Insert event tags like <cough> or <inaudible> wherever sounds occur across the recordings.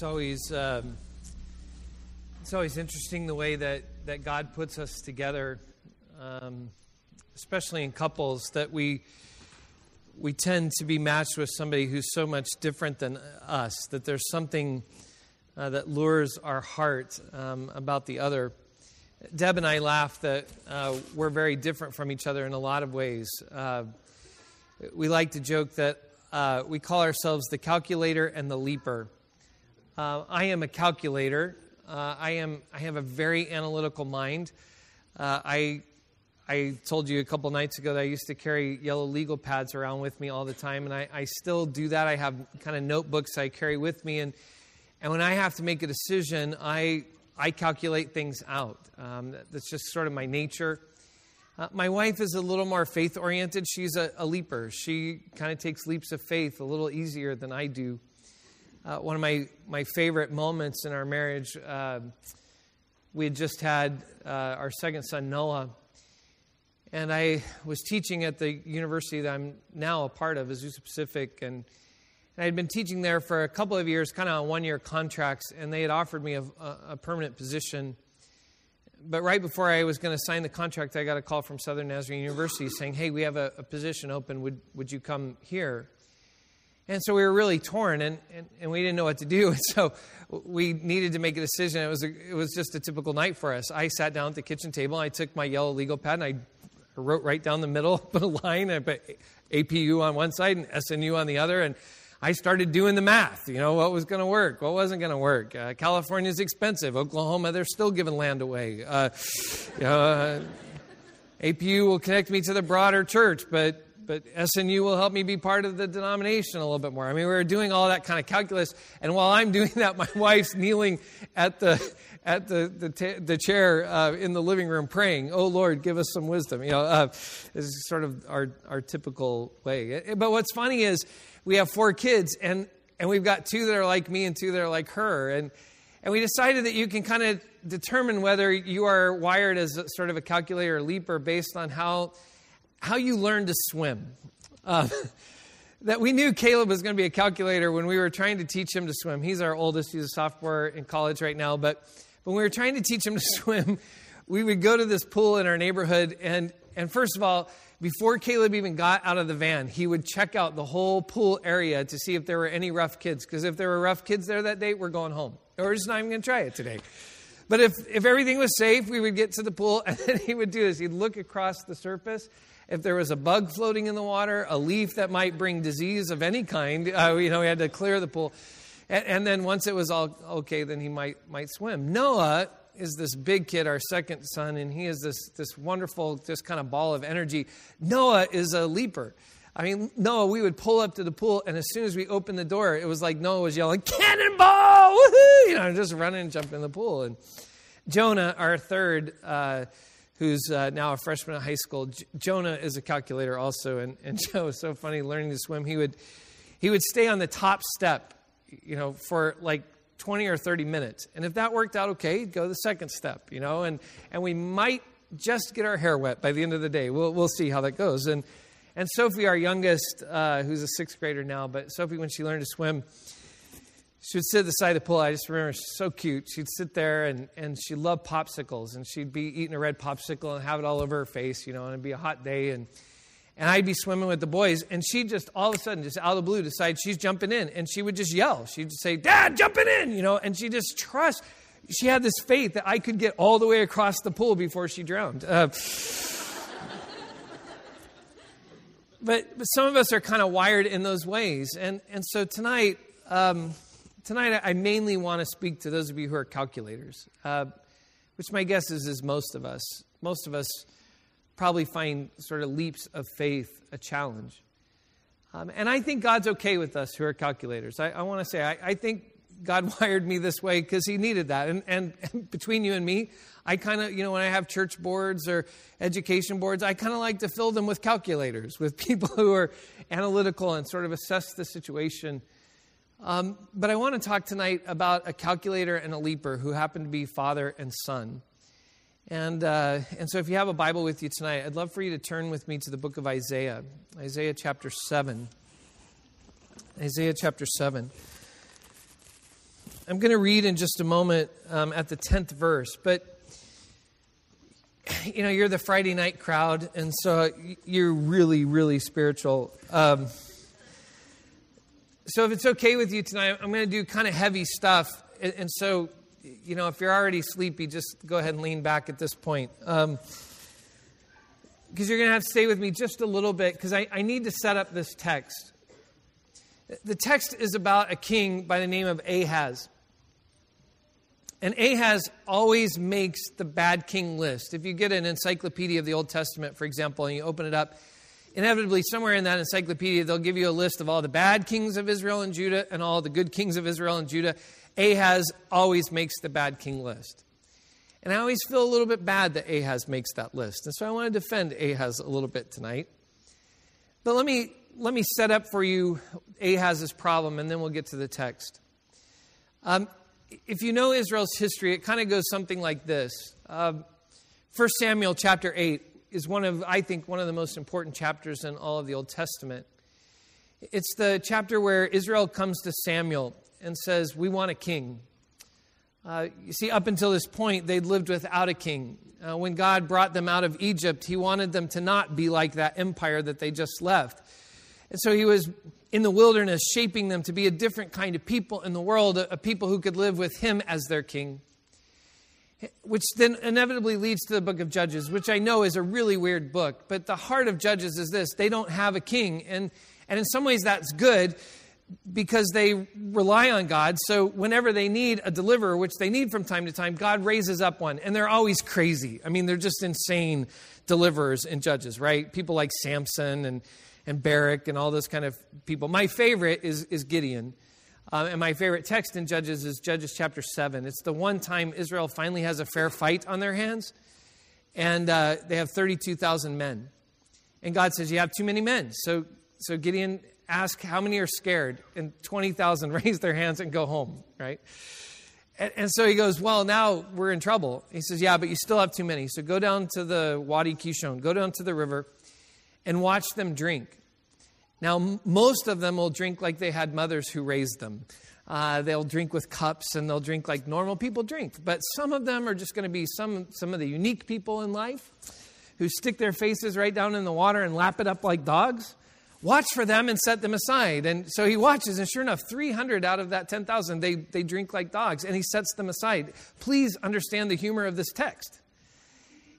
It's always um, it's always interesting the way that, that God puts us together, um, especially in couples. That we we tend to be matched with somebody who's so much different than us. That there's something uh, that lures our heart um, about the other. Deb and I laugh that uh, we're very different from each other in a lot of ways. Uh, we like to joke that uh, we call ourselves the calculator and the leaper. Uh, I am a calculator. Uh, I am. I have a very analytical mind. Uh, I I told you a couple nights ago that I used to carry yellow legal pads around with me all the time, and I, I still do that. I have kind of notebooks I carry with me, and and when I have to make a decision, I I calculate things out. Um, that's just sort of my nature. Uh, my wife is a little more faith oriented. She's a, a leaper. She kind of takes leaps of faith a little easier than I do. Uh, one of my, my favorite moments in our marriage, uh, we had just had uh, our second son, Noah, and I was teaching at the university that I'm now a part of, Azusa Pacific, and, and I had been teaching there for a couple of years, kind of on one year contracts, and they had offered me a, a permanent position. But right before I was going to sign the contract, I got a call from Southern Nazarene University saying, Hey, we have a, a position open. Would, would you come here? And so we were really torn and, and, and, we didn't know what to do. <laughs> And so we needed to make a decision. It was, a, it was just a typical night for us. I sat down at the kitchen table. I took my yellow legal pad and I wrote right down the middle, <laughs> put a line, I put APU on one side and SNU on the other. And I started doing the math. You know, what was going to work, what wasn't going to work. Uh, California's expensive. Oklahoma, they're still giving land away. Uh, uh, APU will connect me to the broader church, but but SNU will help me be part of the denomination a little bit more. I mean, we were doing all that kind of calculus, and while I'm doing that, my <laughs> wife's kneeling at the at the the, ta- the chair uh, in the living room praying, "Oh Lord, give us some wisdom." You know, uh, this is sort of our our typical way. But what's funny is we have four kids, and and we've got two that are like me and two that are like her, and and we decided that you can kind of determine whether you are wired as a, sort of a calculator or leaper based on how how you learn to swim. Uh, <laughs> that we knew Caleb was going to be a calculator when we were trying to teach him to swim. He's our oldest, he's a sophomore in college right now. But when we were trying to teach him to <laughs> swim, we would go to this pool in our neighborhood. And, and first of all, before Caleb even got out of the van, he would check out the whole pool area to see if there were any rough kids. Because if there were rough kids there that day, we're going home. We're just not even going to try it today. But if, if everything was safe, we would get to the pool, <laughs> and then he would do this. He'd look across the surface, if there was a bug floating in the water, a leaf that might bring disease of any kind, uh, you know, we had to clear the pool. And, and, then once it was all okay, then he might, might swim. Noah is this big kid, our second son, and he is this, this wonderful, just kind of ball of energy. Noah is a leaper. I mean, Noah, we would pull up to the pool, and as soon as we opened the door, it was like Noah was yelling, Cannonball! Woohoo! <laughs> You know, just running and jumping in the pool. And Jonah, our third, uh, who's uh, now a freshman at high school. J- Jonah is a calculator also, and, and <laughs> Joe is so funny learning to swim. He would, he would stay on the top step, you know, for like 20 or 30 minutes. And if that worked out okay, he'd go the second step, you know, and, and we might just get our hair wet by the end of the day. We'll, we'll see how that goes. And, and Sophie, our youngest, uh, who's a sixth grader now, but Sophie, when she learned to swim, she would sit at the side of the pool. I just remember she's so cute. She'd sit there and, and she loved popsicles. And she'd be eating a red popsicle and have it all over her face, you know, and it'd be a hot day. And, and I'd be swimming with the boys. And she'd just all of a sudden, just out of the blue, decide she's jumping in. And she would just yell. She'd just say, Dad, jumping in, you know, and she just trust. She had this faith that I could get all the way across the pool before she drowned. Uh, <laughs> but, but some of us are kind of wired in those ways. And, and so tonight, um, tonight I mainly want to speak to those of you who are calculators, uh, which my guess is is most of us. Most of us probably find sort of leaps of faith a challenge. Um, and I think God's okay with us who are calculators. I, I want to say, I, I, think God <laughs> wired me this way because He needed that. And, and, and between you and me, I kind of, you know, when I have church boards or education boards, I kind of like to fill them with calculators, with <laughs> people who are analytical and sort of assess the situation um, but I want to talk tonight about a calculator and a leaper who happen to be father and son. And, uh, and so, if you have a Bible with you tonight, I'd love for you to turn with me to the book of Isaiah, Isaiah chapter 7. Isaiah chapter 7. I'm going to read in just a moment um, at the 10th verse, but you know, you're the Friday night crowd, and so you're really, really spiritual. Um, so if it's okay with you tonight, I'm going to do kind of heavy stuff. And, so, you know, if you're already sleepy, just go ahead and lean back at this point. Because um, you're going to have to stay with me just a little bit, because I, I need to set up this text. The text is about a king by the name of Ahaz. And Ahaz always makes the bad king list. If you get an encyclopedia of the Old Testament, for example, and you open it up, inevitably somewhere in that encyclopedia they'll give you a list of all the bad kings of Israel and Judah and all the good kings of Israel and Judah. Ahaz always makes the bad king list. And I always feel a little bit bad that Ahaz makes that list. And so I want to defend Ahaz a little bit tonight. But let me let me set up for you Ahaz's problem and then we'll get to the text. Um, if you know Israel's history, it kind of goes something like this. Uh, 1 Samuel chapter 8 is one of, I think, one of the most important chapters in all of the Old Testament. It's the chapter where Israel comes to Samuel and says, We want a king. Uh, you see, up until this point, they'd lived without a king. Uh, when God brought them out of Egypt, He wanted them to not be like that empire that they just left. And so He was in the wilderness, shaping them to be a different kind of people in the world, a, a people who could live with him as their king. Which then inevitably leads to the book of Judges, which I know is a really weird book. But the heart of Judges is this they don't have a king. And, and in some ways, that's good because they rely on God. So whenever they need a deliverer, which they need from time to time, God raises up one. And they're always crazy. I mean, they're just insane deliverers and Judges, right? People like Samson and and Barak and all those kind of people. My favorite is, is Gideon. Uh, and my favorite text in Judges is Judges chapter 7. It's the one time Israel finally has a fair fight on their hands, and uh, they have 32,000 men. And God says, You have too many men. So, so Gideon asks, How many are scared? And 20,000 <laughs> raise their hands and go home, right? And, and, so he goes, Well, now we're in trouble. He says, Yeah, but you still have too many. So go down to the Wadi Kishon, go down to the river, and watch them drink. Now, most of them will drink like they had mothers who raised them. Uh, they'll drink with cups and they'll drink like normal people drink. But some of them are just going to be some, some of the unique people in life who stick their faces right down in the water and lap it up like dogs. Watch for them and set them aside. And so he watches, and sure enough, 300 out of that 10,000, they, they drink like dogs, and he sets them aside. Please understand the humor of this text.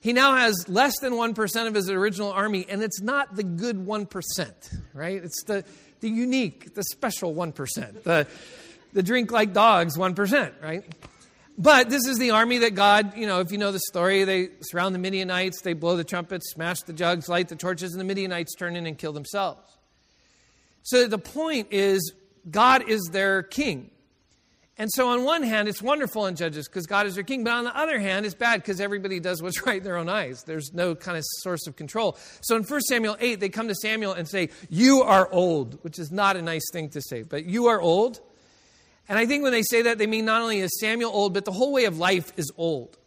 He now has less than 1% of his original army, and it's not the good 1%, right? It's the, the unique, the special 1%, the, the drink like dogs 1%, right? But this is the army that God, you know, if you know the story, they surround the Midianites, they blow the trumpets, smash the jugs, light the torches, and the Midianites turn in and kill themselves. So the point is, God is their king. And so, on one hand, it's wonderful in Judges because God is your king. But on the other hand, it's bad because everybody does what's <laughs> right in their own eyes. There's no kind of source of control. So, in 1 Samuel 8, they come to Samuel and say, You are old, which is not a nice thing to say, but you are old. And I think when they say that, they mean not only is Samuel old, but the whole way of life is old.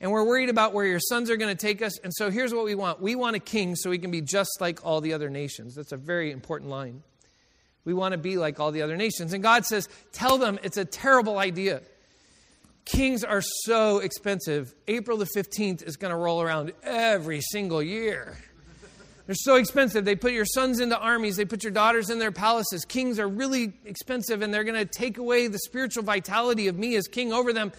And we're worried about where your sons are going to take us. And so, here's what we want we want a king so we can be just like all the other nations. That's a very important line. We want to be like all the other nations. And God says, Tell them it's a terrible idea. Kings are so expensive. April the 15th is going to roll around every single year. They're so expensive. They put your sons into armies, they put your daughters in their palaces. Kings are really expensive, and they're going to take away the spiritual vitality of me as king over them.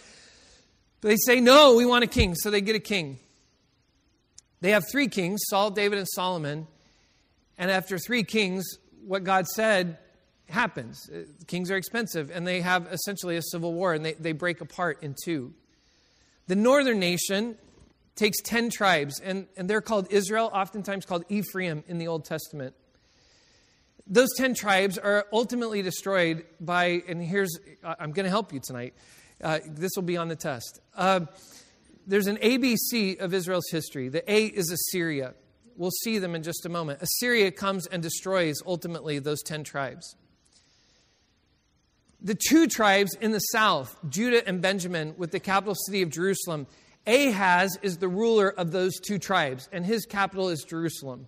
But they say, No, we want a king. So they get a king. They have three kings Saul, David, and Solomon. And after three kings, what God said happens. Uh, kings are expensive, and they have essentially a civil war, and they, they break apart in two. The northern nation takes 10 tribes, and, and they're called Israel, oftentimes called Ephraim in the Old Testament. Those 10 tribes are ultimately destroyed by, and here's, I'm going to help you tonight. Uh, this will be on the test. Uh, there's an ABC of Israel's history. The A is Assyria. We'll see them in just a moment. Assyria comes and destroys ultimately those 10 tribes. The two tribes in the south, Judah and Benjamin, with the capital city of Jerusalem, Ahaz is the ruler of those two tribes, and his capital is Jerusalem.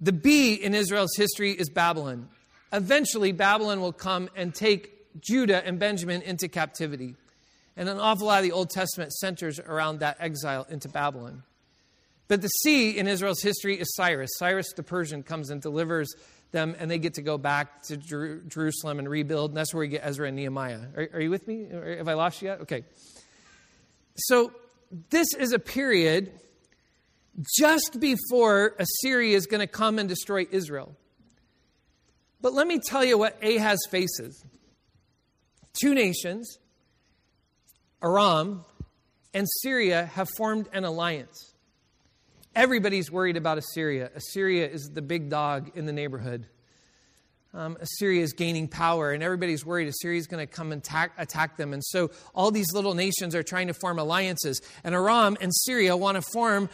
The B in Israel's history is Babylon. Eventually, Babylon will come and take Judah and Benjamin into captivity. And an awful lot of the Old Testament centers around that exile into Babylon. But the C in Israel's history is Cyrus. Cyrus the Persian comes and delivers them, and they get to go back to Jer- Jerusalem and rebuild. And that's where we get Ezra and Nehemiah. Are, are you with me? Have I lost you yet? Okay. So this is a period just before Assyria is going to come and destroy Israel. But let me tell you what Ahaz faces two nations, Aram and Syria, have formed an alliance. Everybody's worried about Assyria. Assyria is the big dog in the neighborhood. Um, Assyria is gaining power, and everybody's worried Assyria is going to come and attack, attack them. And so all these little nations are trying to form alliances. And Aram and Syria want to form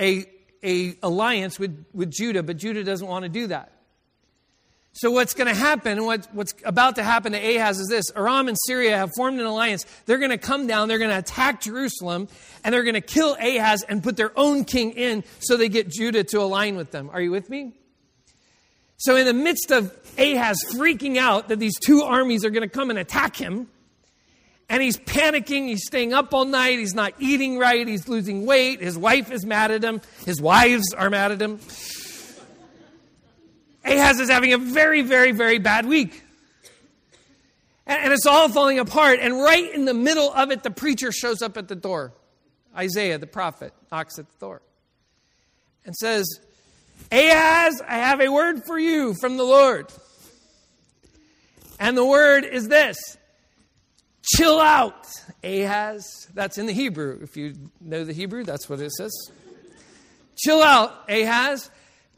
a, a alliance with, with Judah, but Judah doesn't want to do that. So what's going to happen, what, what's about to happen to Ahaz is this. Aram and Syria have formed an alliance. They're going to come down, they're going to attack Jerusalem, and they're going to kill Ahaz and put their own king in so they get Judah to align with them. Are you with me? So in the midst of Ahaz freaking out that these two armies are going to come and attack him, and he's panicking, he's staying up all night, he's not eating right, he's losing weight, his wife is mad at him, his wives are mad at him. Ahaz is having a very, very, very bad week. And, it's all falling apart. And right in the middle of it, the preacher shows up at the door. Isaiah, the prophet, knocks at the door and says, Ahaz, I have a word for you from the Lord. And the word is this chill out, Ahaz. That's in the Hebrew. If you know the Hebrew, that's what it says. Chill out, Ahaz.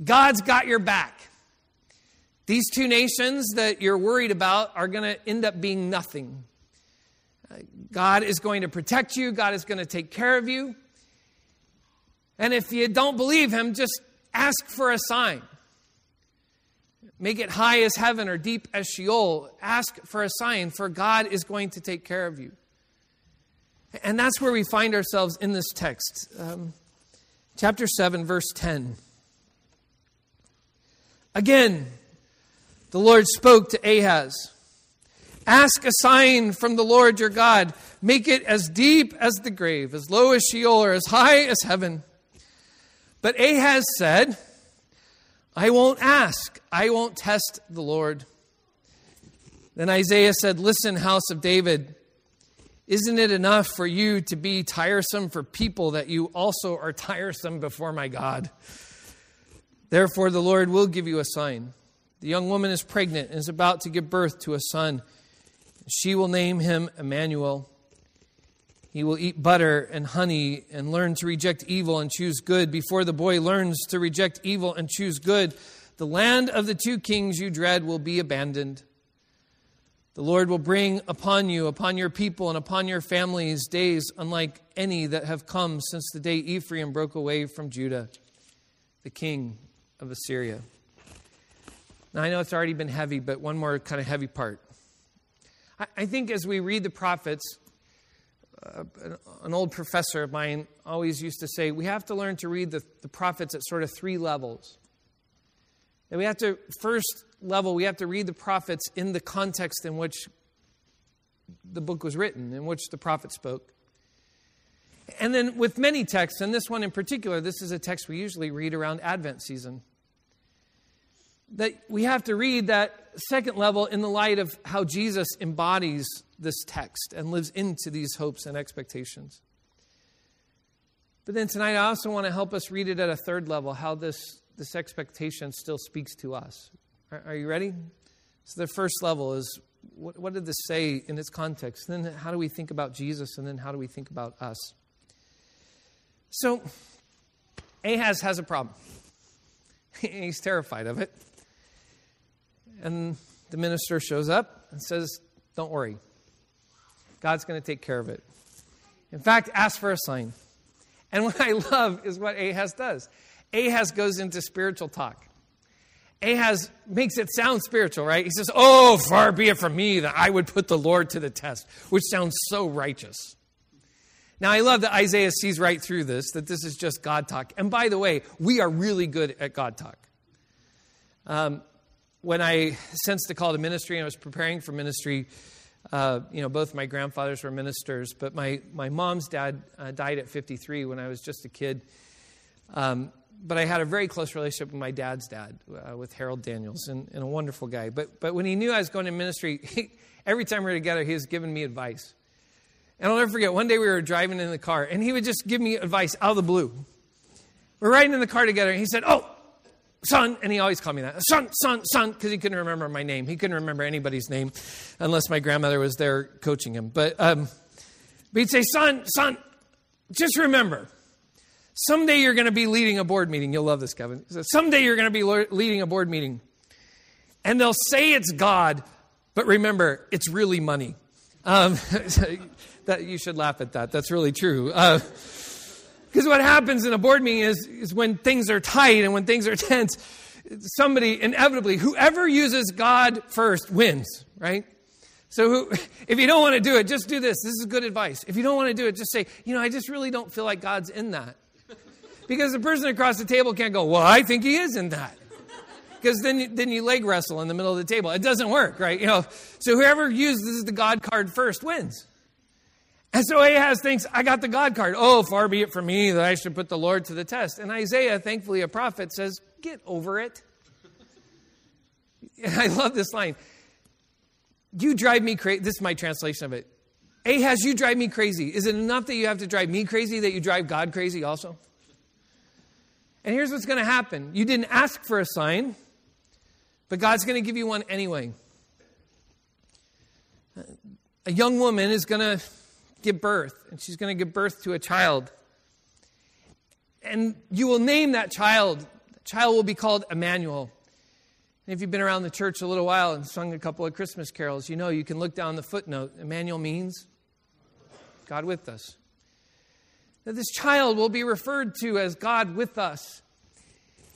God's got your back. These two nations that you're worried about are going to end up being nothing. God is going to protect you, God is going to take care of you. And if you don't believe Him, just ask for a sign. Make it high as heaven or deep as Sheol. Ask for a sign, for God is going to take care of you. And that's where we find ourselves in this text. Um, chapter 7, verse 10. Again, the Lord spoke to Ahaz Ask a sign from the Lord your God. Make it as deep as the grave, as low as Sheol, or as high as heaven. But Ahaz said, I won't ask. I won't test the Lord. Then Isaiah said, Listen, house of David, isn't it enough for you to be tiresome for people that you also are tiresome before my God? Therefore, the Lord will give you a sign. The young woman is pregnant and is about to give birth to a son. She will name him Emmanuel. He will eat butter and honey and learn to reject evil and choose good. Before the boy learns to reject evil and choose good, the land of the two kings you dread will be abandoned. The Lord will bring upon you, upon your people, and upon your families days unlike any that have come since the day Ephraim broke away from Judah, the king of Assyria. Now, I know it's already been heavy, but one more kind of heavy part. I, I think as we read the prophets, uh, an old professor of mine always used to say we have to learn to read the, the prophets at sort of three levels. And we have to, first level, we have to read the prophets in the context in which the book was written, in which the prophet spoke. And then with many texts, and this one in particular, this is a text we usually read around Advent season that we have to read that second level in the light of how Jesus embodies this text and lives into these hopes and expectations. But then tonight, I also want to help us read it at a third level, how this, this expectation still speaks to us. Are, are you ready? So, the first level is what, what did this say in its context? And then, how do we think about Jesus? And then, how do we think about us? So, Ahaz has a problem. <laughs> He's terrified of it. And the minister shows up and says, Don't worry. God's going to take care of it. In fact, ask for a sign. And what I love is what Ahaz does. Ahaz goes into spiritual talk. Ahaz makes it sound spiritual, right? He says, Oh, far be it from me that I would put the Lord to the test, which sounds so righteous. Now, I love that Isaiah sees right through this, that this is just God talk. And by the way, we are really good at God talk. Um, when I sensed the call to ministry and I was preparing for ministry, Uh, you know, both my grandfathers were ministers, but my, my mom's dad uh, died at 53 when I was just a kid. Um, but I had a very close relationship with my dad's dad, uh, with Harold Daniels, and, and, a wonderful guy. But, but when he knew I was going to ministry, he, <laughs> every time we were together, he was giving me advice. And I'll never forget, one day we were driving in the car, and he would just give me advice out of the blue. We're riding in the car together, and he said, Oh, son, and he always called me that son, son, son, because he couldn't remember my name. He couldn't remember anybody's name unless my grandmother was there coaching him. But, um, but he'd say, Son, son, just remember, someday you're going to be leading a board meeting. You'll love this, Kevin. Said, Someday you're going to be leading a board meeting, and they'll say it's God, but remember, it's really money. Um, <laughs> that you should laugh at that. That's really true. Uh, because what happens in a board meeting is, is when things are tight and when things are <laughs> tense, somebody inevitably, whoever uses God first wins, right? So who, <laughs> if you don't want to do it, just do this. This is good advice. If you don't want to do it, just say, you know, I just really don't feel like God's in that. <laughs> Because the person across the table can't go, well, I think he is in that. Because then, then you leg wrestle in the middle of the table. It doesn't work, right? You know, so whoever uses the God card first wins. And so Ahaz thinks, I got the God card. Oh, far be it from me that I should put the Lord to the test. And Isaiah, thankfully a prophet, says, Get over it. And <laughs> I love this line. You drive me crazy. This is my translation of it. Ahaz, you drive me crazy. Is it enough that you have to drive me crazy that you drive God crazy also? And here's what's going to happen you didn't ask for a sign, but God's going to give you one anyway. A young woman is going to give birth, and she's going to give birth to a child. And you will name that child. The child will be called Emmanuel. And if you've been around the church a little while and sung a couple of Christmas carols, you know you can look down the footnote. Emmanuel means God with us. That this child will be referred to as God with us.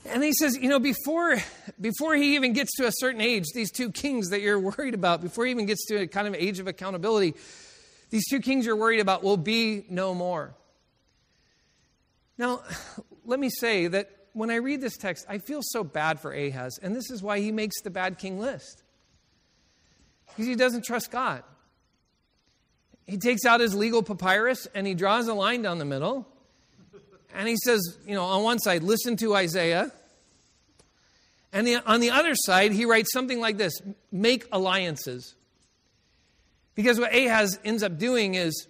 And he says, you know, before, before he even gets to a certain age, these two kings that you're <laughs> worried about, before he even gets to a kind of age of accountability, these two kings you're worried about will be no more. Now, let me say that when I read this text, I feel so bad for Ahaz, and this is why he makes the bad king list. Because he doesn't trust God. He takes out his legal papyrus and he draws a line down the middle. And he says, you know, on one side, listen to Isaiah. And the, on the other side, he writes something like this make alliances. Because what Ahaz ends up doing is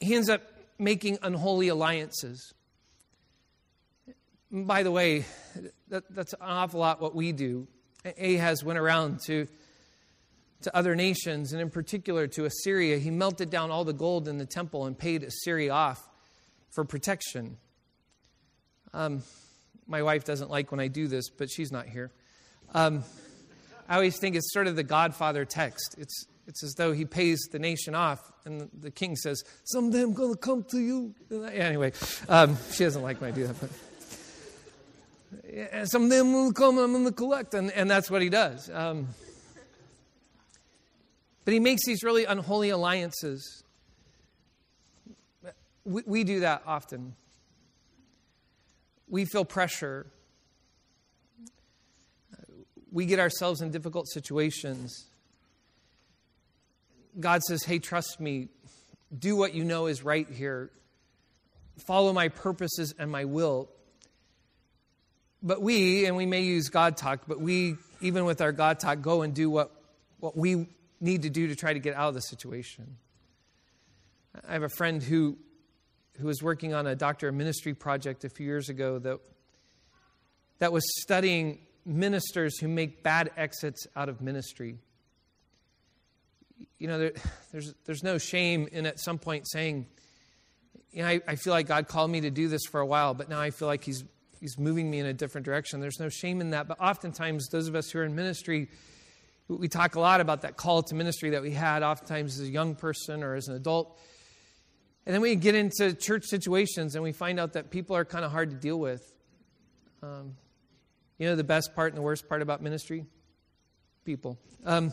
he ends up making unholy alliances. By the way, that, that's an awful lot what we do. Ahaz went around to, to other nations, and in particular to Assyria. He melted down all the gold in the temple and paid Assyria off for protection. Um, my wife doesn't like when I do this, but she's not here. Um, I always think it's sort of the Godfather text. It's it's as though he pays the nation off, and the king says, Someday I'm going to come to you. Anyway, um, she doesn't like when I do that. But yeah, someday I'm going to come and I'm going to collect. And, and that's what he does. Um, but he makes these really unholy alliances. We, we do that often. We feel pressure. We get ourselves in difficult situations God says, hey, trust me, do what you know is right here, follow my purposes and my will. But we, and we may use God talk, but we, even with our God talk, go and do what, what we need to do to try to get out of the situation. I have a friend who, who was working on a doctor of ministry project a few years ago that, that was studying ministers who make bad exits out of ministry you know, there, <sighs> there's, there's no shame in at some point saying, you know, I, I feel like God called me to do this for a while, but now I feel like He's, he's moving me in a different direction. There's no shame in that. But oftentimes, those of us who are in ministry, we talk a lot about that call to ministry that we had, oftentimes as a young person or as an adult. And then we get into church situations and we find out that people are kind of hard to deal with. Um, you know the best part and the worst part about ministry? People. Um,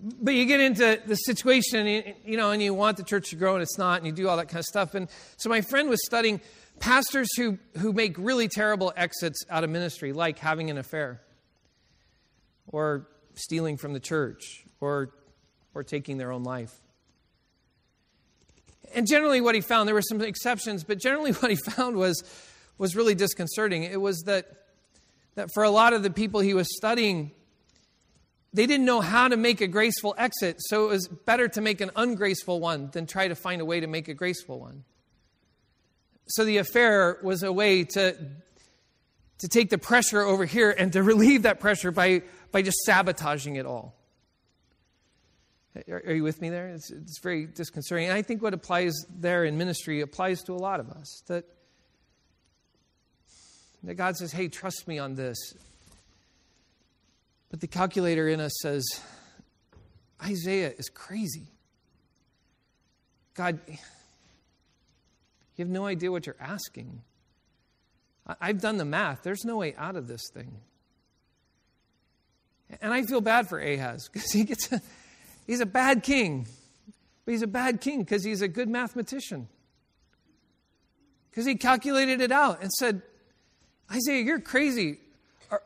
but you get into the situation, you know, and you want the church to grow and it's not, and you do all that kind of stuff. And so my friend was studying pastors who, who make really terrible exits out of ministry, like having an affair or stealing from the church or, or taking their own life. And generally, what he found, there were some exceptions, but generally, <laughs> what he found was, was really disconcerting. It was that, that for a lot of the people he was studying, they didn't know how to make a graceful exit, so it was better to make an ungraceful one than try to find a way to make a graceful one. So the affair was a way to, to take the pressure over here and to <laughs> relieve that pressure by, by just sabotaging it all. Are, are you with me there? It's, it's very disconcerting. And I think what applies there in ministry applies to a lot of us. That, that God says, hey, trust me on this. But the calculator in us says, Isaiah is crazy. God, you have no idea what you're asking. I've done the math. There's no way out of this thing. And I feel bad for Ahaz <laughs> because he gets a, he's a bad king. But he's a bad king because he's a good mathematician. Because he calculated it out and said, Isaiah, you're crazy.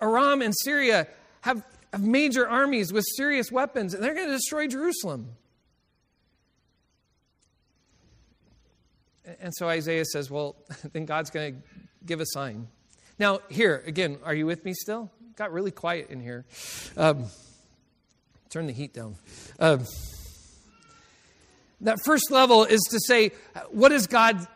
Aram and Syria have, have major armies with serious weapons, and they're going to destroy Jerusalem. And so Isaiah says, Well, <laughs> then God's going to give a sign. Now, here, again, are you with me still? got really quiet in here. Um, turn the heat down. Um, that first level is to say, what is God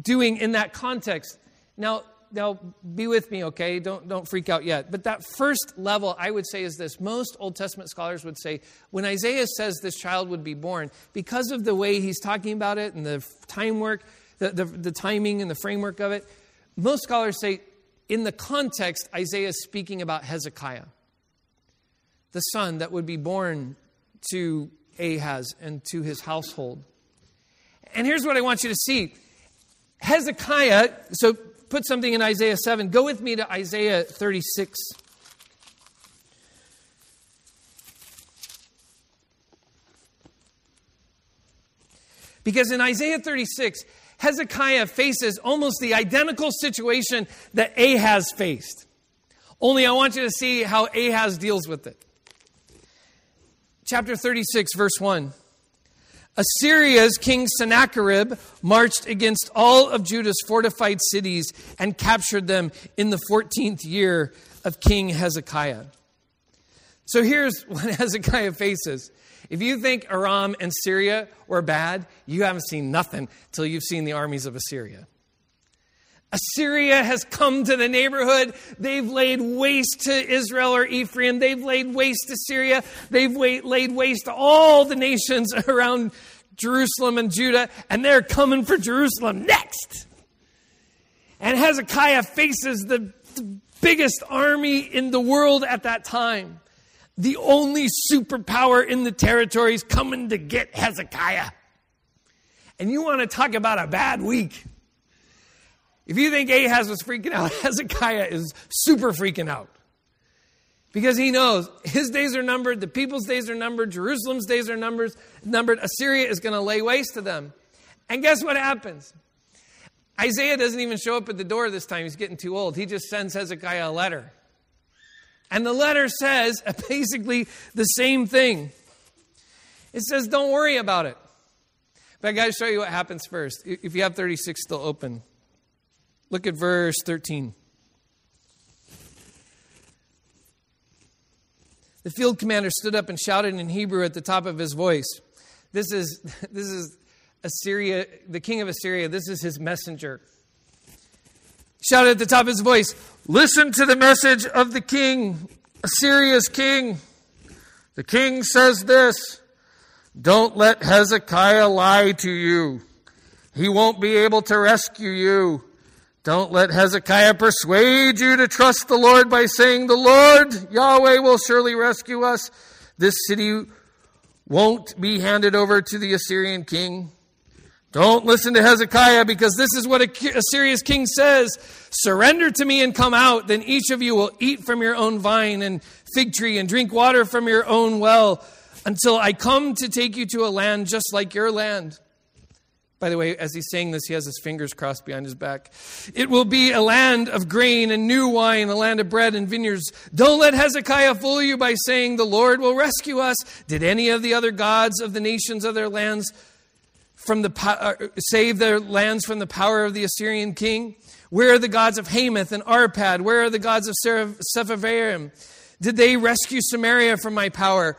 doing in that context? Now, now be with me, okay? Don't don't freak out yet. But that first level, I would say, is this. Most Old Testament scholars would say when Isaiah says this child would be born, because of the way he's talking about it and the time work, the, the, the timing and the framework of it, most scholars say in the context, Isaiah is speaking about Hezekiah, the son that would be born to Ahaz and to his household. And here's what I want you to see Hezekiah, so put something in Isaiah 7. Go with me to Isaiah 36. Because in Isaiah 36, Hezekiah faces almost the identical situation that Ahaz faced. Only I want you to see how Ahaz deals with it. Chapter 36, verse 1. Assyria's king Sennacherib marched against all of Judah's fortified cities and captured them in the 14th year of King Hezekiah. So here's <laughs> what Hezekiah faces if you think Aram and Syria were bad, you haven't seen nothing till you've seen the armies of Assyria. Assyria has come to the neighborhood. They've laid waste to Israel or Ephraim. They've laid waste to Syria. They've laid waste to all the nations <laughs> around Jerusalem and Judah, and they're coming for Jerusalem next. And Hezekiah faces the, the biggest army in the world at that time the only superpower in the territories coming to get Hezekiah. And you want to talk about a bad week. If you think Ahaz was freaking out, <laughs> Hezekiah is super freaking out. Because he knows his days are numbered, the people's days are numbered, Jerusalem's days are numbered, numbered. Assyria is going to lay waste to them. And guess what happens? Isaiah doesn't even show up at the door this time. He's getting too old. He just sends Hezekiah a letter. And the letter says <laughs> basically the same thing. It says, don't worry about it. But I got to show you what happens first. If you have 36 still open, look at verse 13. The field commander stood up and shouted in Hebrew at the top of his voice. This is, <laughs> this is Assyria, the king of Assyria. This is his messenger shouted at the top of his voice, Listen to the message of the king, Assyria's king. The king says this Don't let Hezekiah lie to you. He won't be able to rescue you. Don't let Hezekiah persuade you to trust the Lord by saying, The Lord, Yahweh, will surely rescue us. This city won't be handed over to the Assyrian king. Don't listen to Hezekiah because this is what a Assyria's king says Surrender to me and come out, then each of you will eat from your own vine and fig tree and drink water from your own well until I come to take you to a land just like your land. By the way, as he's saying this, he has his fingers crossed behind his back. It will be a land of grain and new wine, a land of bread and vineyards. Don't let Hezekiah fool you by saying, The Lord will rescue us. Did any of the other gods of the nations of their lands from the, uh, save their lands from the power of the Assyrian king? Where are the gods of Hamath and Arpad? Where are the gods of Sepharvaim? Did they rescue Samaria from my power?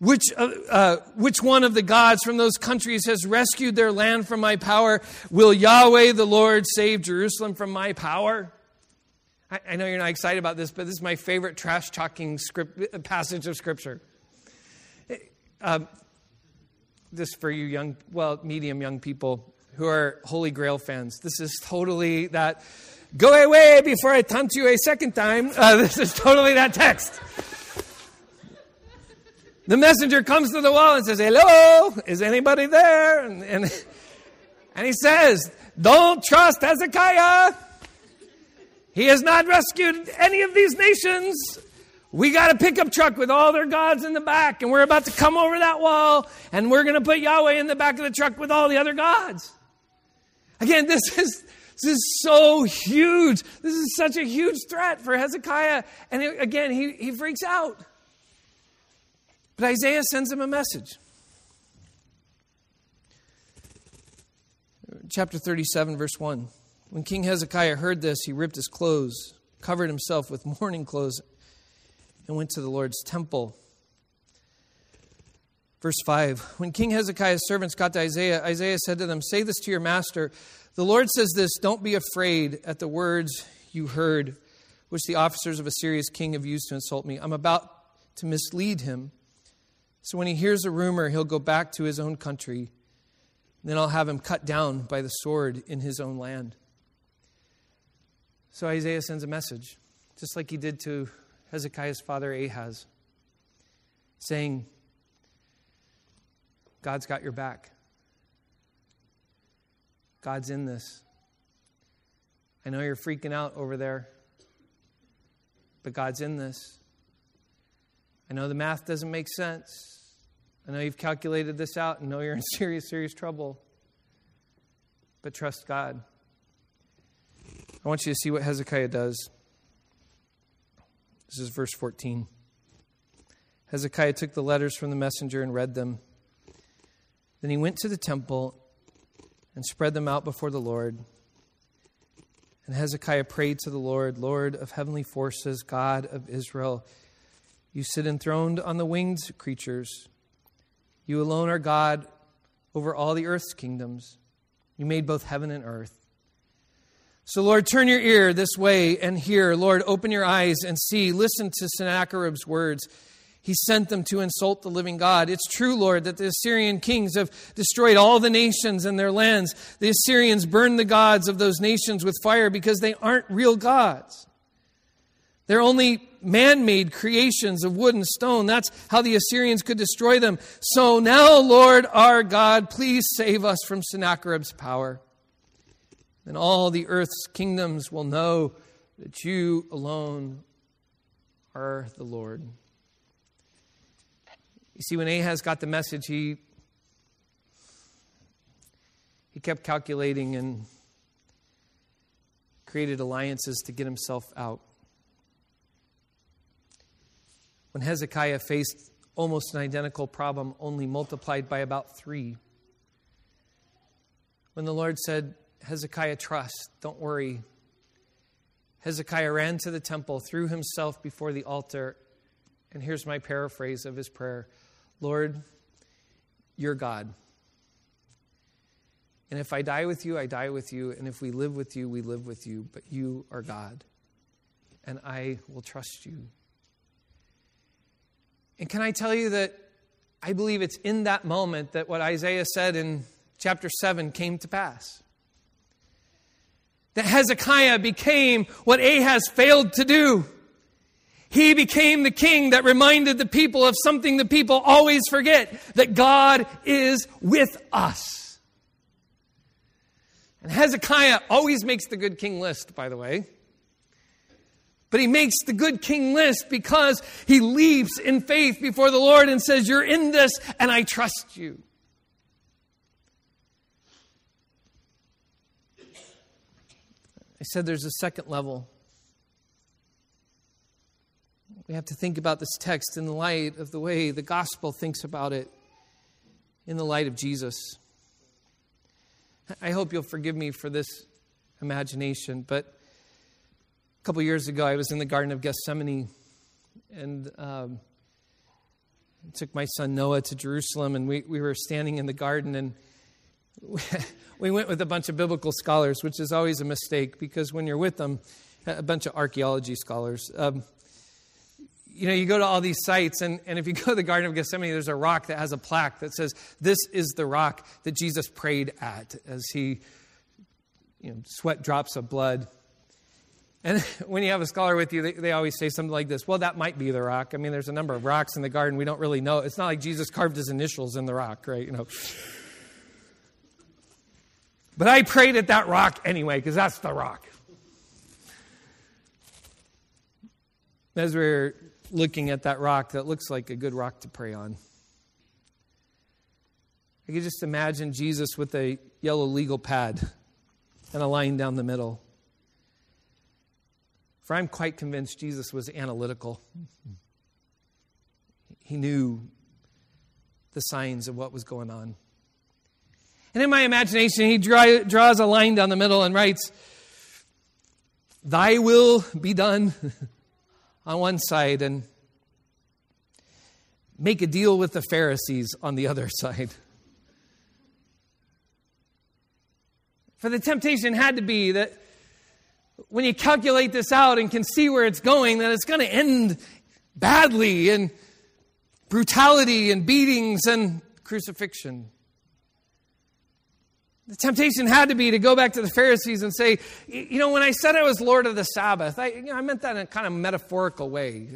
Which, uh, uh, which one of the gods from those countries has rescued their land from my power? Will Yahweh the Lord save Jerusalem from my power? I, I know you're not excited about this, but this is my favorite trash talking passage of Scripture. Um, this for you young, well, medium young people who are Holy Grail fans. This is totally that. Go away before I taunt you a second time. Uh, <laughs> this is totally that text. The messenger comes to the wall and says, Hello, is anybody there? And, and, and he says, Don't trust Hezekiah. He has not rescued any of these nations. We got a pickup truck with all their gods in the back, and we're about to come over that wall, and we're going to put Yahweh in the back of the truck with all the other gods. Again, this is, this is so huge. This is such a huge threat for Hezekiah. And again, he, he freaks out. But Isaiah sends him a message. Chapter 37, verse 1. When King Hezekiah heard this, he ripped his clothes, covered himself with mourning clothes, and went to the Lord's temple. Verse 5 When King Hezekiah's servants got to Isaiah, Isaiah said to them, Say this to your master. The Lord says this Don't be afraid at the words you heard, which the officers of Assyria's king have used to insult me. I'm about to mislead him so when he hears a rumor, he'll go back to his own country. Then I'll have him cut down by the sword in his own land. So Isaiah sends a message, just like he did to Hezekiah's father Ahaz, saying, God's got your back. God's in this. I know you're freaking out over there, but God's in this. I know the math doesn't make sense. I know you've calculated this out and know you're in <laughs> serious, serious trouble. But trust God. I want you to see what Hezekiah does. This is verse 14. Hezekiah took the letters from the messenger and read them. Then he went to the temple and spread them out before the Lord. And Hezekiah prayed to the Lord, Lord of heavenly forces, God of Israel, you sit enthroned on the winged creatures. You alone are God over all the earth's kingdoms. You made both heaven and earth. So, Lord, turn your ear this way and hear. Lord, open your eyes and see. Listen to Sennacherib's words. He sent them to insult the living God. It's true, Lord, that the Assyrian kings have destroyed all the nations and their lands. The Assyrians burned the gods of those nations with fire because they aren't real gods. They're only man made creations of wood and stone. That's how the Assyrians could destroy them. So now, Lord our God, please save us from Sennacherib's power. And all the earth's kingdoms will know that you alone are the Lord. You see, when Ahaz got the message, he, he kept calculating and created alliances to get himself out. When Hezekiah faced almost an identical problem, only multiplied by about three. When the Lord said, Hezekiah, trust, don't worry. Hezekiah ran to the temple, threw himself before the altar, and here's my paraphrase of his prayer Lord, you're God. And if I die with you, I die with you. And if we live with you, we live with you. But you are God. And I will trust you. And can I tell you that I believe it's in that moment that what Isaiah said in chapter 7 came to pass? That Hezekiah became what Ahaz failed to do. He became the king that reminded the people of something the people always forget that God is with us. And Hezekiah always makes the good king list, by the way. But he makes the good king list because he leaps in faith before the Lord and says, You're in this, and I trust you. I said there's a second level. We have to think about this text in the light of the way the gospel thinks about it, in the light of Jesus. I hope you'll forgive me for this imagination, but a couple years ago I was in the Garden of Gethsemane and um, took my son Noah to Jerusalem, and we, we were standing in the garden and <laughs> we went with a bunch of biblical scholars, which is always a mistake because when you're with them, a bunch of archaeology scholars. Um, you know, you go to all these sites, and, and if you <laughs> go to the Garden of Gethsemane, there's a rock that has a plaque that says, This is the rock that Jesus prayed at as he, you know, sweat drops of blood. And <laughs> when you have a scholar with you, they, they always say something like this Well, that might be the rock. I mean, there's a number of rocks in the garden. We don't really know. It's not like Jesus carved his initials in the rock, right? You know. But I prayed at that rock anyway, because that's the rock. As we're looking at that rock that looks like a good rock to pray on, I could just imagine Jesus with a yellow legal pad and a line down the middle. For I'm quite convinced Jesus was analytical. He knew the signs of what was going on. And in my imagination, he draw, draws a line down the middle and writes, Thy will be done <laughs> on one side, and make a deal with the Pharisees on the other side. <laughs> For the temptation had to be that when you calculate this out and can see where it's going, that it's going to end badly in brutality and beatings and crucifixion. The temptation had to be to go back to the Pharisees and say, you know, when I said I was Lord of the Sabbath, I, you know, I meant that in a kind of metaphorical way.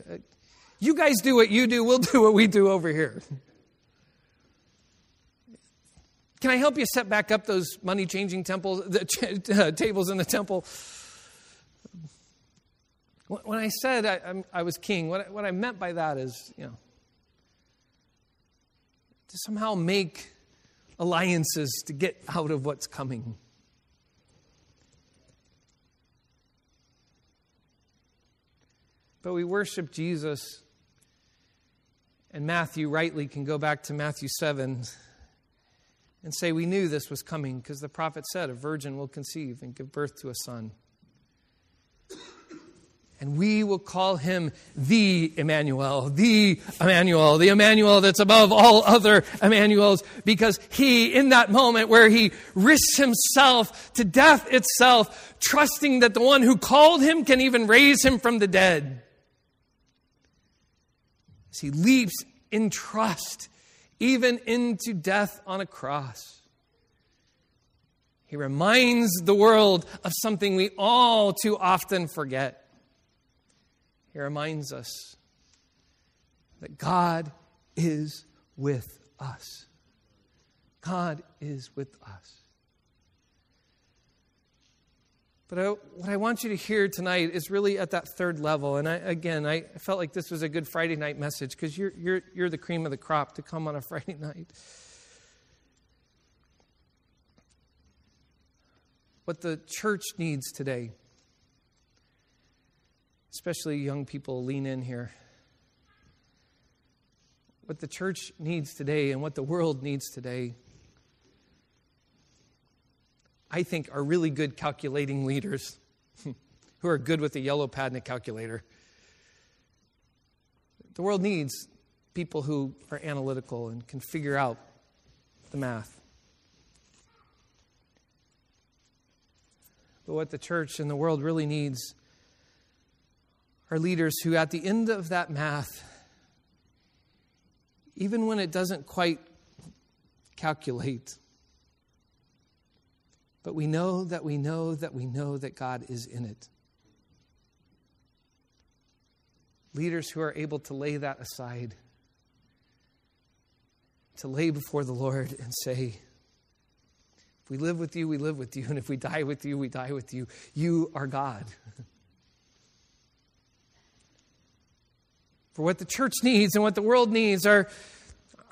You guys do what you do, we'll <laughs> do what we do over here. Can I help you set back up those money changing temples, the <laughs> uh, tables in the temple? When I said I, I was king, what I, what I meant by that is, you know, to somehow make alliances to get out of what's coming. But we worship Jesus, and Matthew rightly can go back to Matthew 7 and say, We knew this was coming because the prophet said, A virgin will conceive and give birth to a son and we will call him the Emmanuel, the Emmanuel, the Emmanuel that's above all other Emmanuels, because he, in that moment where he risks himself to death itself, trusting that the one who called him can even raise him from the dead, as he leaps in trust, even into death on a cross. He reminds the world of something we all too often forget he reminds us that God is with us. God is with us. But I, what I want you to hear tonight is really at that third level. And I, again, I felt like this was a good Friday night message because you're, you're, you're the cream of the crop to come on a <laughs> Friday night. What the church needs today especially young people, lean in here. What the church needs today and what the world needs today, I think, are really good calculating leaders <laughs> who are good with a yellow pad and a calculator. The world needs people who are analytical and can figure out the math. But what the church and the world really needs are leaders who, at the end of that math, even when it doesn't quite calculate, but we know that we know that we know that God is in it. Leaders who are able to lay that aside, to lay before the Lord and say, if we live with you, we live with you. And if we die with you, we die with you. You are God. <laughs> For what the church needs and what the world needs are,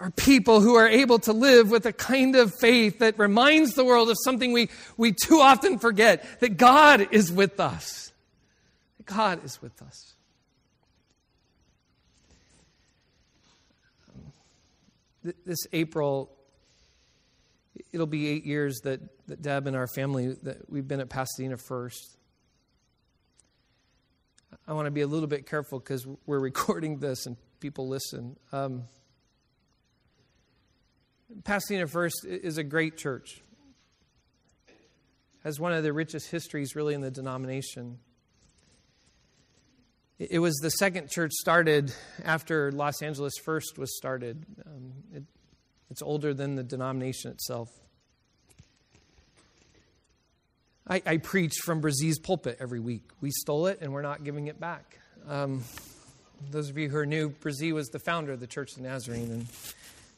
are people who are able to live with a kind of faith that reminds the world of something we, we too often forget that God is with us. God is with us. This April, it'll be eight years that, that Deb and our family that we've been at Pasadena first. I want to be a little bit careful because we're recording this and people listen. Um, Pasadena First is a great church. Has one of the richest histories, really, in the denomination. It was the second church started after Los Angeles First was started. Um, it, it's older than the denomination itself. I, I, preach from Bresee's pulpit every week. We stole it and we're not giving it back. Um, those of you who are new, Brazee was the founder of the Church of Nazarene, and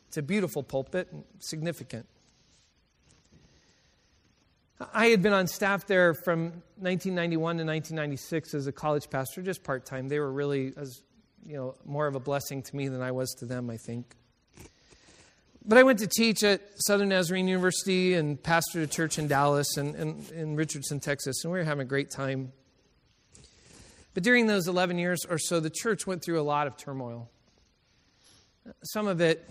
it's a beautiful pulpit, and significant. I had been on staff there from 1991 to 1996 as a college pastor, just part time. They were really, as you know, more of a blessing to me than I was to them, I think. But I went to teach at Southern Nazarene University and pastored a church in Dallas and, in Richardson, Texas, and we were having a great time. But during those 11 years or so, the church went through a lot of turmoil. Some of it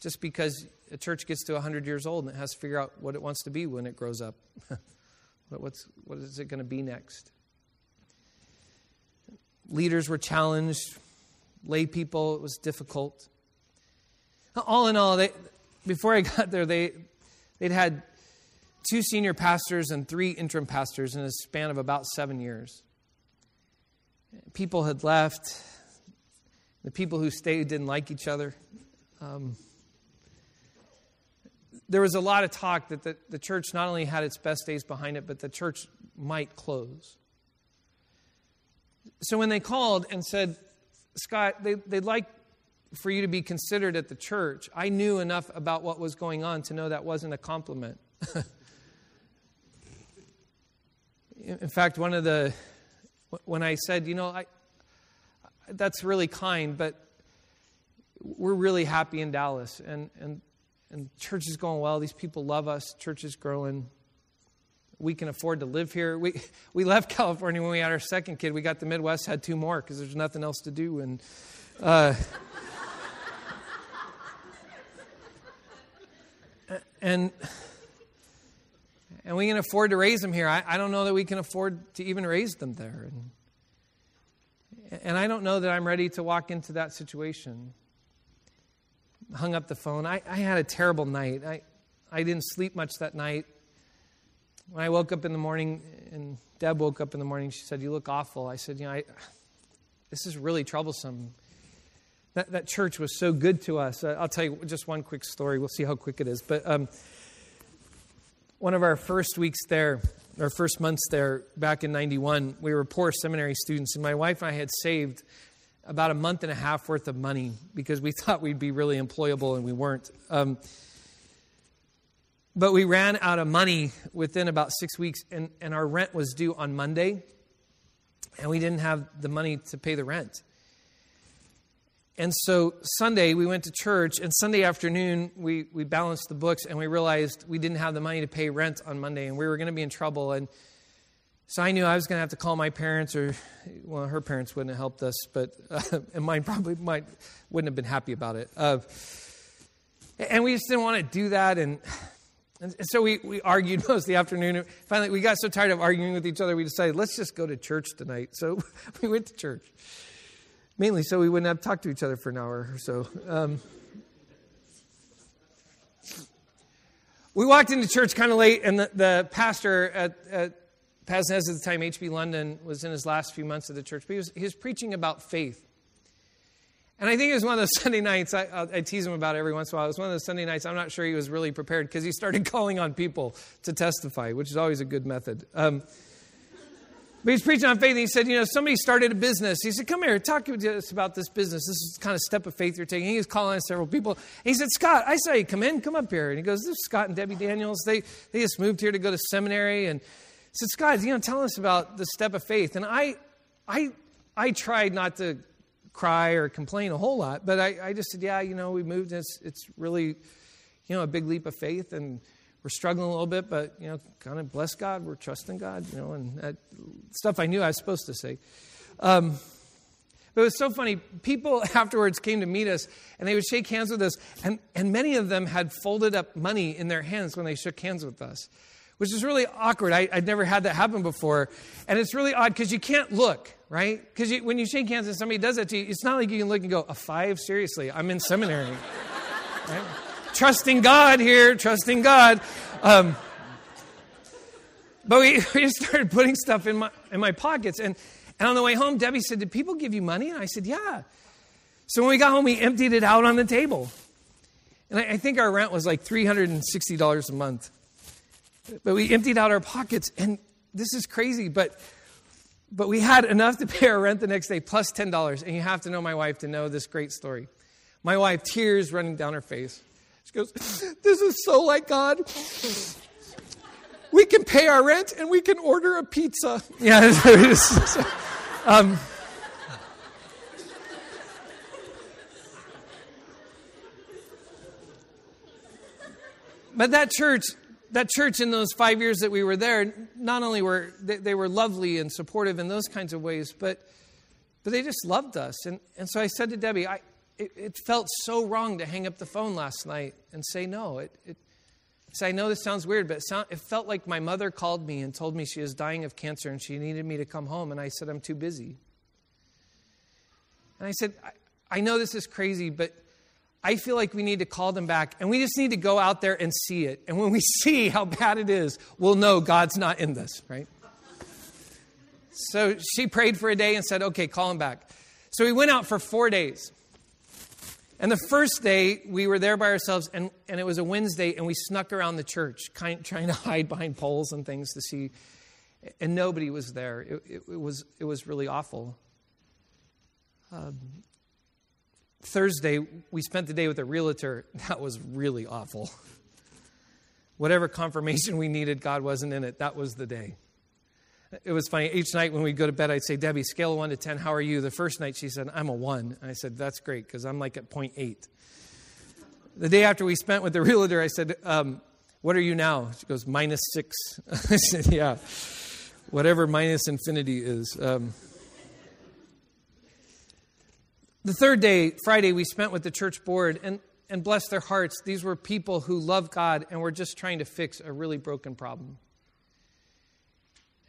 just because a church gets to 100 years old and it has to figure out what it wants to be when it grows up. <laughs> What's, what is it going to be next? Leaders were challenged, lay people, it was difficult. All in all, they, before I got there, they, they'd had two senior pastors and three interim pastors in a span of about seven years. People had left. The people who stayed didn't like each other. Um, there was a lot of talk that the, the church not only had its best days behind it, but the church might close. So when they called and said, Scott, they, they'd like for you to be considered at the church, I knew enough about what was going on to know that wasn't a compliment. <laughs> In fact, one of the, when I said, you know, I, that's really kind, but we're really happy in Dallas. And, and and church is going well. These people love us. Church is growing. We can afford to live here. We, <laughs> we left California when we had our second kid. We got the Midwest, had two more because there's nothing else to do. And, uh, and, and we can afford to raise them here. I, I don't know that we can afford to even raise them there. And, and I don't know that I'm ready to walk into that situation hung up the phone. I, I had a terrible night. I, I didn't sleep much that night. When I woke up in the morning, and Deb woke up in the morning, she said, You look awful. I said, You know, I, this is really troublesome. That, that church was so good to us. I'll tell you just one quick story. We'll see how quick it is. But um, one of our first weeks there, our first months there back in 91, we were poor seminary students, and my wife and I had saved about a month and a half worth of money because we <laughs> thought we'd be really employable and we weren't. Um, but we ran out of money within about six weeks, and, and our rent was due on Monday, and we didn't have the money to pay the rent. And so Sunday, we went to church, and Sunday afternoon, we, we balanced the books, and we realized we didn't have the money to pay rent on Monday, and we were going to be in trouble. And so I knew I was going to have to call my parents, or well, her parents wouldn't have helped us, but uh, <laughs> and mine probably might wouldn't have been happy about it. Uh, and we just didn't want to do that, and, and so we, we argued <laughs> most of the afternoon. Finally, we got so tired of arguing with each other, we decided let's just go to church tonight. So <laughs> we went to church, mainly so we wouldn't have to talk to each other for an hour or so. Um, we walked into church kind of late, and the, the pastor at, at Pasnes at the time, H.B. London, was in his last few months of the church, but he was, he was preaching about faith. And I think it was one of those <laughs> Sunday nights, I, I, tease him about it every once in a while. It was one of those Sunday nights, I'm not sure he was really prepared because he started <laughs> calling on people to testify, which is always a good method. Um, but he's preaching on faith, and he said, You know, somebody started a business. He said, Come here, talk to us about this business. This is kind of step of faith you're taking. He was calling on several people. He said, Scott, I saw you come in, come up here. And he goes, This is Scott and Debbie Daniels. They, they just moved here to go to seminary. And he said, Scott, you know, tell us about the step of faith. And I, I, I tried not to cry or complain a whole lot, but I, I just said, yeah, you know, we moved. It's, it's really, you know, a big leap of faith and we're struggling a little bit, but, you know, kind of bless God. We're trusting God, you know, and that stuff I knew I was supposed to say. Um, but it was so funny. People <laughs> afterwards came to meet us and they would shake hands with us, and, and many of them had folded up money in their hands when they shook hands with us, which is really awkward. I, would never had that happen before. And it's really odd because you can't look, right? Because when you shake hands and somebody does that to you, it's not like you can look and go, a five? Seriously, I'm in seminary. <laughs> right? Trusting God here, trusting God. Um, but we, <laughs> we started putting stuff in my, in my pockets. And and on the way home, Debbie said, Did people give you money? And I said, Yeah. So when we got home, we emptied it out on the table. And I, I think our rent was like $360 a month. But we emptied out our pockets, and this is crazy, but but we had enough to pay our rent the next day plus $10 and you have to know my wife to know this great story my wife tears running down her face she goes this is so like god we can pay our rent and we can order a pizza <laughs> yeah um, but that church, that church in those five years that we were there, not only were they, they, were lovely and supportive in those kinds of ways, but but they just loved us. And and so I said to Debbie, I it, it felt so wrong to hang up the phone last night and say no. It, it so I know this sounds weird, but it, sound, it felt like my mother called me and told me she was dying of cancer and she needed me to come home, and I said I'm too busy. And I said, I, I know this is crazy, but I feel like we need to call them back and we just need to go out there and see it. And when we <laughs> see how bad it is, we'll know God's not in this, right? So she prayed for a day and said, okay, call him back. So we went out for four days. And the first day, we were there by ourselves, and, and it was a Wednesday, and we snuck around the church, kind, trying to <laughs> hide behind poles and things to see. And nobody was there. It, it, it was, it was really awful. Um, Thursday, we spent the day with a realtor. <laughs> That was really awful. <laughs> Whatever confirmation we needed, God wasn't in it. That was the day. It was funny. Each night when we'd go to bed, I'd say, Debbie, scale 1 to 10, how are you? The first night she said, I'm a 1. And I said, That's great because I'm like at 0.8. The day after we spent with the <laughs> realtor, I said, um, What are you now? She goes, Minus 6. <laughs> I said, Yeah, whatever minus infinity is. Um, the third day, Friday, we spent with the church board and, and bless their hearts. These were people who love God and were just trying to fix a really broken problem.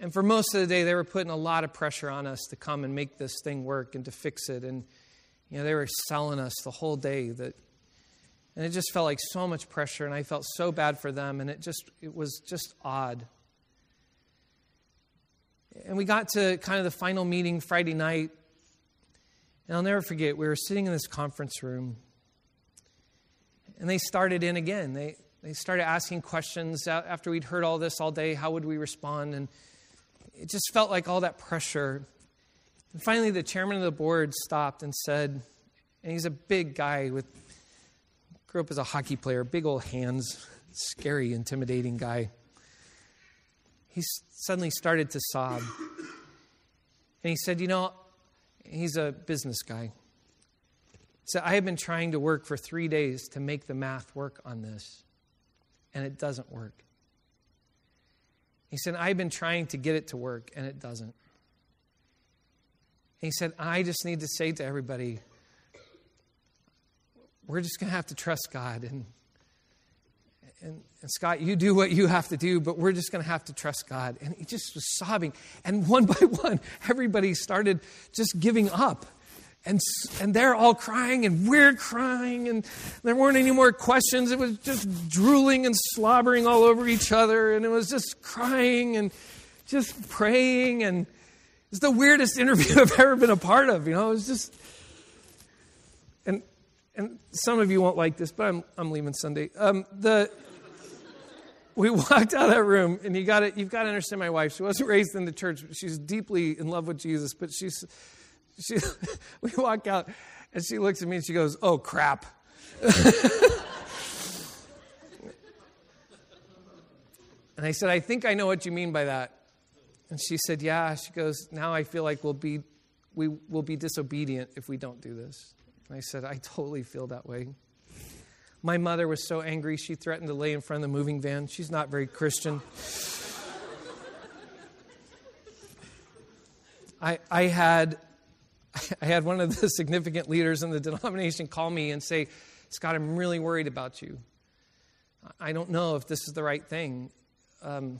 And for most of the day, they were putting a lot of pressure on us to come and make this thing work and to fix it. And, you know, they were selling us the whole day that, and it just felt like so much pressure. And I felt so bad for them. And it just, it was just odd. And we got to kind of the final meeting Friday night. And I'll never forget, we were sitting in this conference room. And they started in again. They, they started asking questions after we'd heard all this all day. How would we respond? And it just felt like all that pressure. And finally, the chairman of the board stopped and said, and he's a big guy with, grew up as a hockey player, big old hands, scary, intimidating guy. He suddenly started to sob. And he said, You know, he's a business guy. He said, I have been trying to work for three days to make the math work on this, and it doesn't work. He said, I've been trying to get it to work, and it doesn't. He said, I just need to say to everybody, we're just going to have to trust God. And, and, and, Scott, you do what you have to do, but we're just going to have to trust God. And he just was sobbing. And one <laughs> by one, everybody started just giving up. And, and they're all crying, and we're crying, and there weren't any more questions. It was just drooling and slobbering all over each other, and it was just crying and just praying. And it's the weirdest <laughs> interview I've ever been a part of. You know, it was just. And, and some of you won't like this, but I'm, I'm leaving Sunday. Um, the, we walked out of that room, and you got it. you've got to understand my wife. She wasn't raised in the church. She's deeply in love with Jesus, but she's she, <laughs> we walk out and she looks at me and she goes, Oh, crap. <laughs> and I said, I think I know what you mean by that. And she said, Yeah. She goes, Now I feel like we'll be we will be disobedient if we don't do this. And I said, I totally feel that way. My mother was so angry, she threatened to lay in front of the moving van. She's not very Christian. I, I, had, I had one of the <laughs> significant leaders in the denomination call me and say, Scott, I'm really worried about you. I don't know if this is the right thing. Um,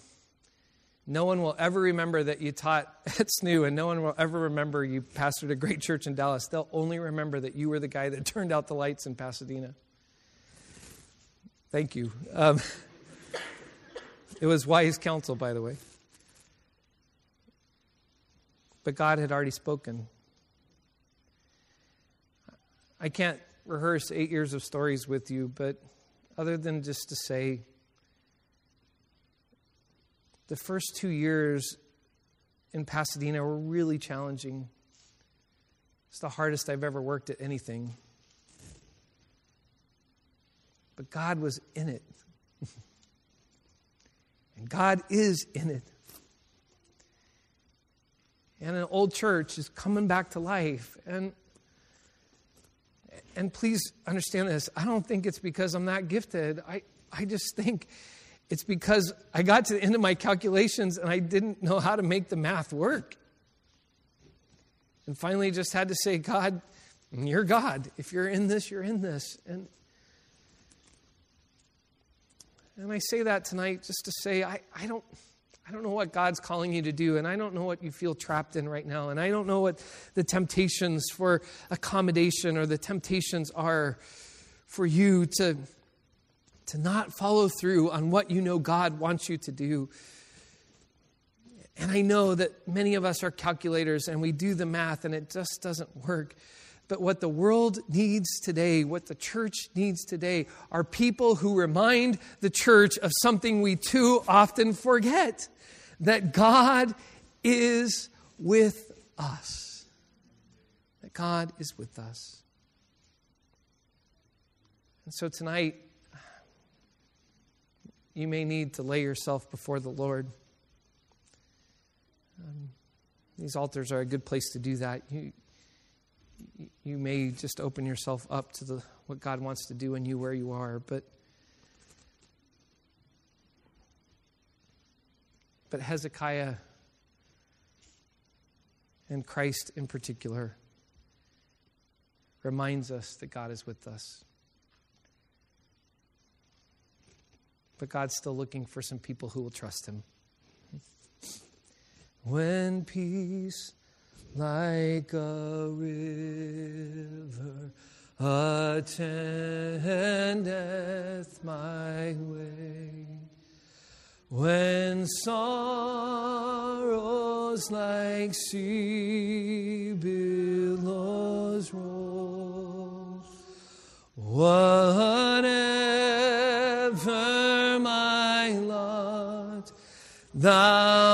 no one will ever remember that you taught <laughs> at SNU, and no one will ever remember you pastored a great church in Dallas. They'll only remember that you were the guy that <laughs> turned out the lights in Pasadena. Thank you. Um, it was wise counsel, by the way. But God had already spoken. I can't rehearse eight years of stories with you, but other than just to say, the first two years in Pasadena were really challenging. It's the hardest I've ever worked at anything. But God was in it. <laughs> and God is in it. And an old church is coming back to life. And and please understand this. I don't think it's because I'm not gifted. I, I just think it's because I got to the end of my calculations and I didn't know how to make the math work. And finally just had to say, God, you're God. If you're in this, you're in this. And and I say that tonight just to say, I, I, don't, I don't know what God's calling you to do, and I don't know what you feel trapped in right now, and I don't know what the temptations for accommodation or the temptations are for you to, to not follow through on what you know God wants you to do. And I know that many of us are calculators and we do the math and it just doesn't work. But what the world needs today, what the church needs today, are people who remind the church of something we too often forget that God is with us. That God is with us. And so tonight, you may need to lay yourself before the Lord. Um, these altars are a good place to do that. You, you may just open yourself up to the, what God wants to do in you where you are, but but Hezekiah and Christ in particular reminds us that God is with us. But God's still looking for some people who will trust him. When peace like a river attendeth my way. When sorrows like sea billows roll, whatever my lot, thou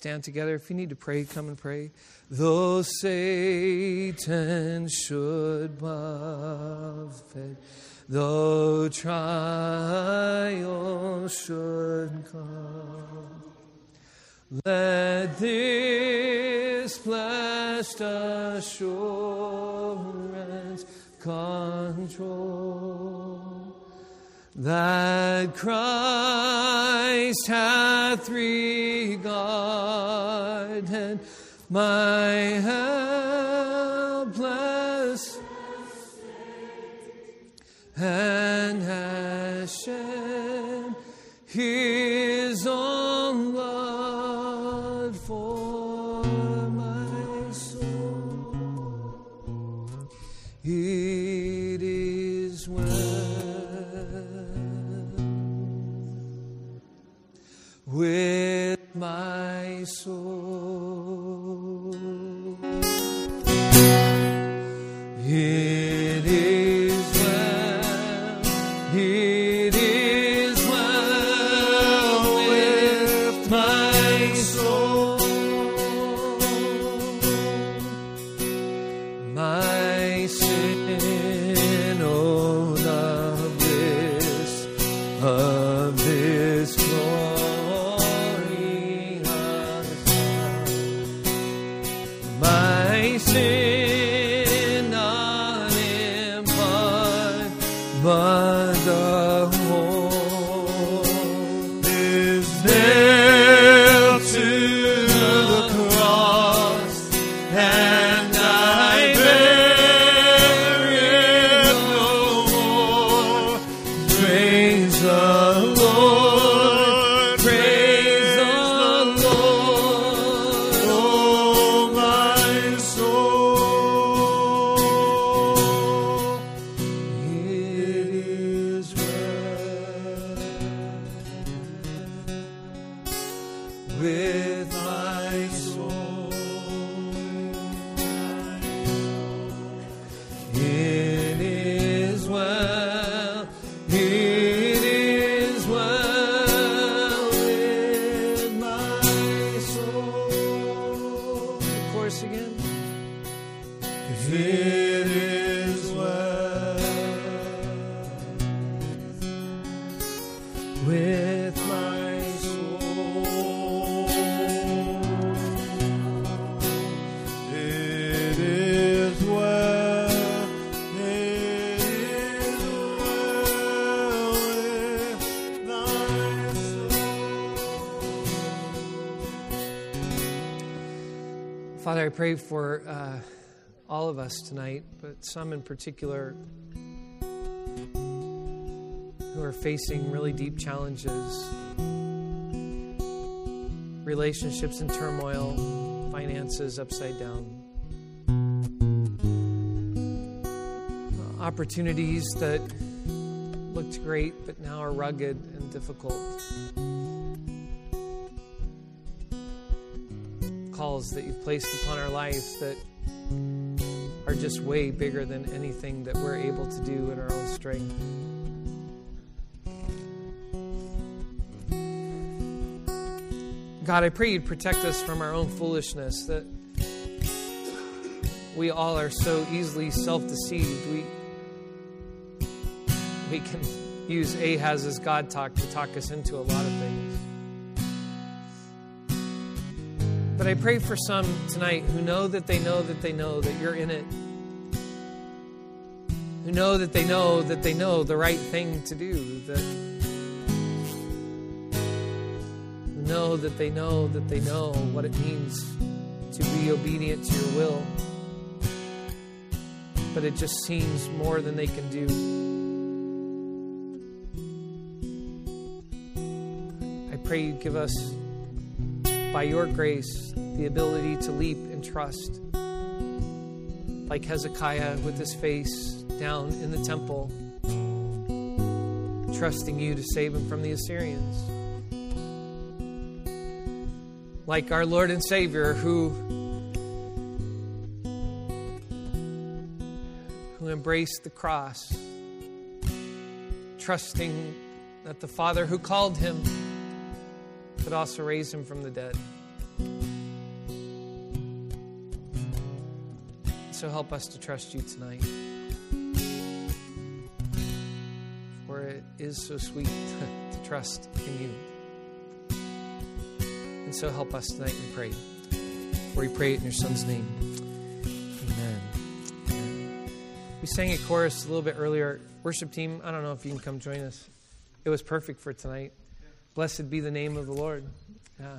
stand together. If you need to pray, come and pray. Though Satan should buffet, though trial should come. Let this blessed assurance control that Christ hath regarded. My helpless and has shed I pray for uh, all of us tonight, but some in particular who are facing really deep challenges, relationships in turmoil, finances upside down, opportunities that looked great but now are rugged and difficult. Calls that you've placed upon our life that are just way bigger than anything that we're able to do in our own strength. God, I pray you'd protect us from our own foolishness, that we all are so easily self deceived. We, we can use Ahaz's God talk to talk us into a lot of things. But I pray for some tonight who know that they know that they know that you're in it, who know that they know that they know the right thing to do, that know that they know that they know what it means to be obedient to your will. But it just seems more than they can do. I pray you give us, by your grace, the ability to leap and trust. Like Hezekiah with his face down in the temple, trusting you to save him from the Assyrians like our Lord and Savior who who embraced the cross trusting that the Father who called him could also raise him from the dead. So help us to trust you tonight. For it is so sweet <laughs> to trust in you. And so help us tonight, we pray. For we pray it in your Son's name. Amen. We sang a chorus a little bit earlier. Worship team, I don't know if you can come join us. It was perfect for tonight. Blessed be the name of the Lord. Yeah.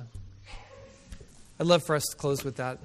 I'd love for us to close with that.